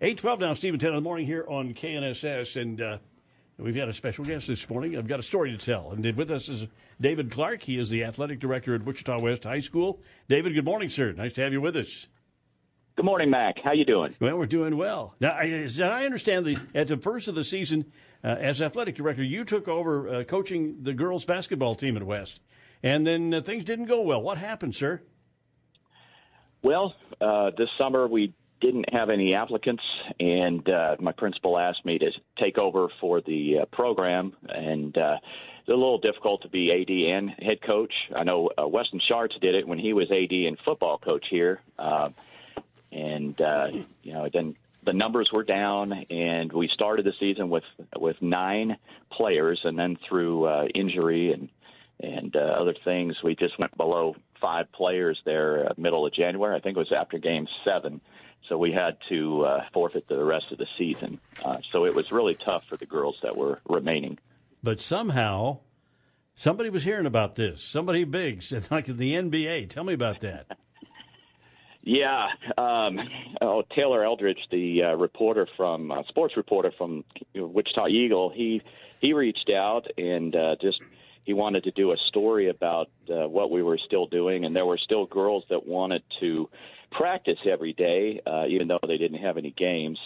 812 now, Stephen 10 in the morning here on KNSS. And uh, we've got a special guest this morning. I've got a story to tell. And with us is David Clark. He is the athletic director at Wichita West High School. David, good morning, sir. Nice to have you with us. Good morning, Mac. How you doing? Well, we're doing well. Now, I, as I understand, the, at the first of the season, uh, as athletic director, you took over uh, coaching the girls' basketball team at West. And then uh, things didn't go well. What happened, sir? Well, uh, this summer we didn't have any applicants, and uh, my principal asked me to take over for the uh, program, and uh, it's a little difficult to be AD and head coach. I know uh, Weston Sharts did it when he was AD and football coach here, uh, and uh, you know then the numbers were down, and we started the season with with nine players, and then through uh, injury and and uh, other things, we just went below five players there uh, middle of January. I think it was after game seven. So we had to uh, forfeit the rest of the season. Uh, so it was really tough for the girls that were remaining. But somehow, somebody was hearing about this. Somebody big, like in the NBA. Tell me about that. yeah. Um, oh, Taylor Eldridge, the uh, reporter from uh, sports reporter from Wichita Eagle, he he reached out and uh, just he wanted to do a story about uh, what we were still doing, and there were still girls that wanted to practice every day, uh, even though they didn't have any games.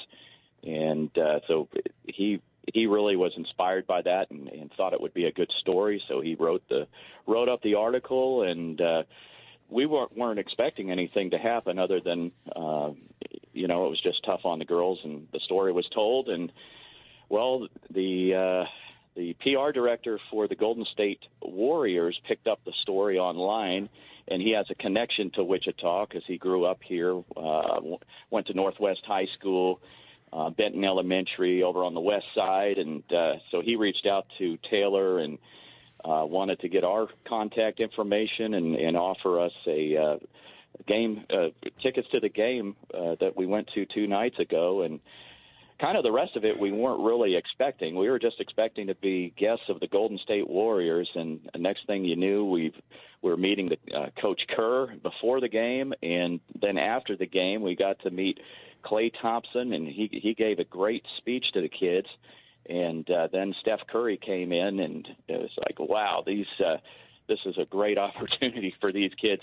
And uh, so he he really was inspired by that and, and thought it would be a good story. So he wrote the wrote up the article, and uh, we weren't weren't expecting anything to happen other than uh, you know it was just tough on the girls, and the story was told, and well the. Uh, the PR director for the Golden State Warriors picked up the story online and he has a connection to Wichita because he grew up here, uh, went to Northwest High School, uh, Benton Elementary over on the west side, and uh, so he reached out to Taylor and uh, wanted to get our contact information and, and offer us a uh, game uh, tickets to the game uh, that we went to two nights ago, and kind of the rest of it we weren't really expecting. We were just expecting to be guests of the Golden State Warriors, and next thing you knew, we we were meeting the uh, Coach Kerr before the game, and then after the game, we got to meet Klay Thompson, and he he gave a great speech to the kids. And uh, then Steph Curry came in, and it was like, wow, these. Uh, this is a great opportunity for these kids.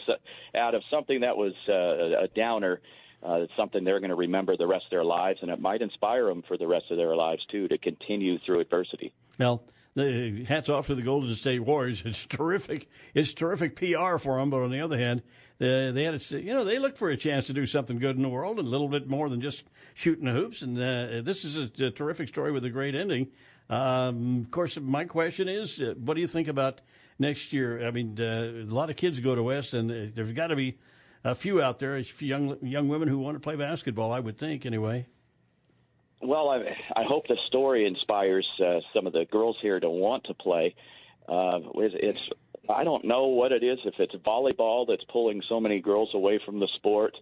Out of something that was uh, a downer, uh, it's something they're going to remember the rest of their lives, and it might inspire them for the rest of their lives too to continue through adversity. Well, the, hats off to the Golden State Warriors. It's terrific. It's terrific PR for them. But on the other hand, they, they had a, you know they look for a chance to do something good in the world, a little bit more than just shooting the hoops. And uh, this is a, a, terrific story with a great ending. Um, of course, my question is, uh, what do you think about next year? I mean, uh, a lot of kids go to West, and uh, there's got to be a few out there, a few young young women who want to play basketball. I would think, anyway. Well, I, I hope the story inspires uh, some of the girls here to want to play. Uh, it's I don't know what it is if it's volleyball that's pulling so many girls away from the sport,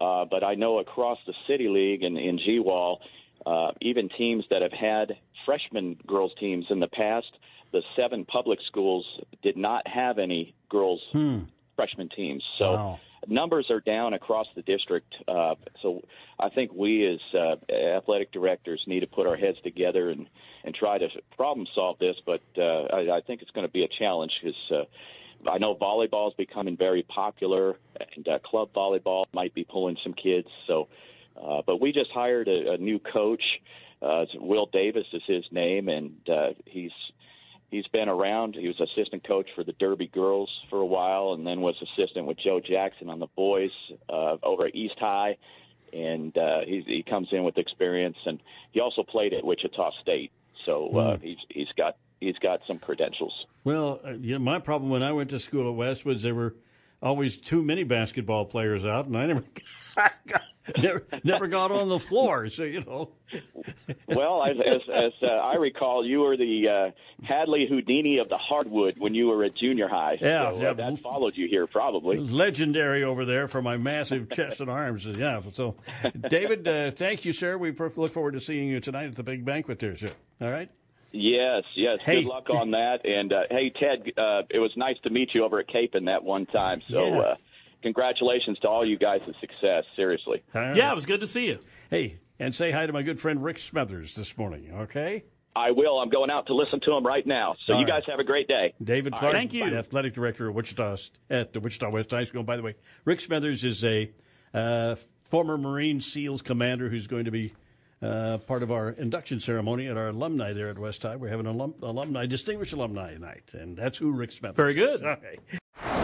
uh, but I know across the city league and in GWAL, uh, even teams that have had freshman girls teams in the past, the seven public schools did not have any girls hmm. freshman teams. So. Wow numbers are down across the district. Uh, so I think we as uh, athletic directors need to put our heads together and, and try to problem solve this. But uh, I, I think it's going to be a challenge because uh, I know volleyball is becoming very popular, and uh, club volleyball might be pulling some kids. So, uh, but we just hired a, a new coach. Uh, Will Davis is his name, and uh, he's he's been around. He was assistant coach for the Derby girls for a while, and then was assistant with Joe Jackson on the boys uh, over at East High. And uh, he, he comes in with experience, and he also played at Wichita State, so uh, mm. he's he's got he's got some credentials. Well, uh, yeah, my problem when I went to school at West was there were always too many basketball players out, and I never. never, never got on the floor, so you know. well, as as, as uh, I recall, you were the uh, Hadley Houdini of the hardwood when you were at junior high. Yeah, so, yeah. Uh, that followed you here probably. Legendary over there for my massive chest and arms. Yeah. So, David, uh, thank you, sir. We look forward to seeing you tonight at the big banquet there, sir. All right. Yes, yes. Hey. Good luck on that. And uh, hey, Ted, uh, it was nice to meet you over at Capon that one time. So, Yeah. uh, congratulations to all you guys' for success. Seriously. All right. Yeah, it was good to see you. Hey, and say hi to my good friend Rick Smothers this morning, okay? I will. I'm going out to listen to him right now. So All you right. guys have a great day. David Clark, right, thank you. athletic director of Wichita at the Wichita West High School. By the way, Rick Smothers is a uh, former Marine SEALs commander who's going to be uh, part of our induction ceremony at our alumni there at West High. We're having an alum- alumni, distinguished alumni night, and that's who Rick Smothers. Very good. is. Okay.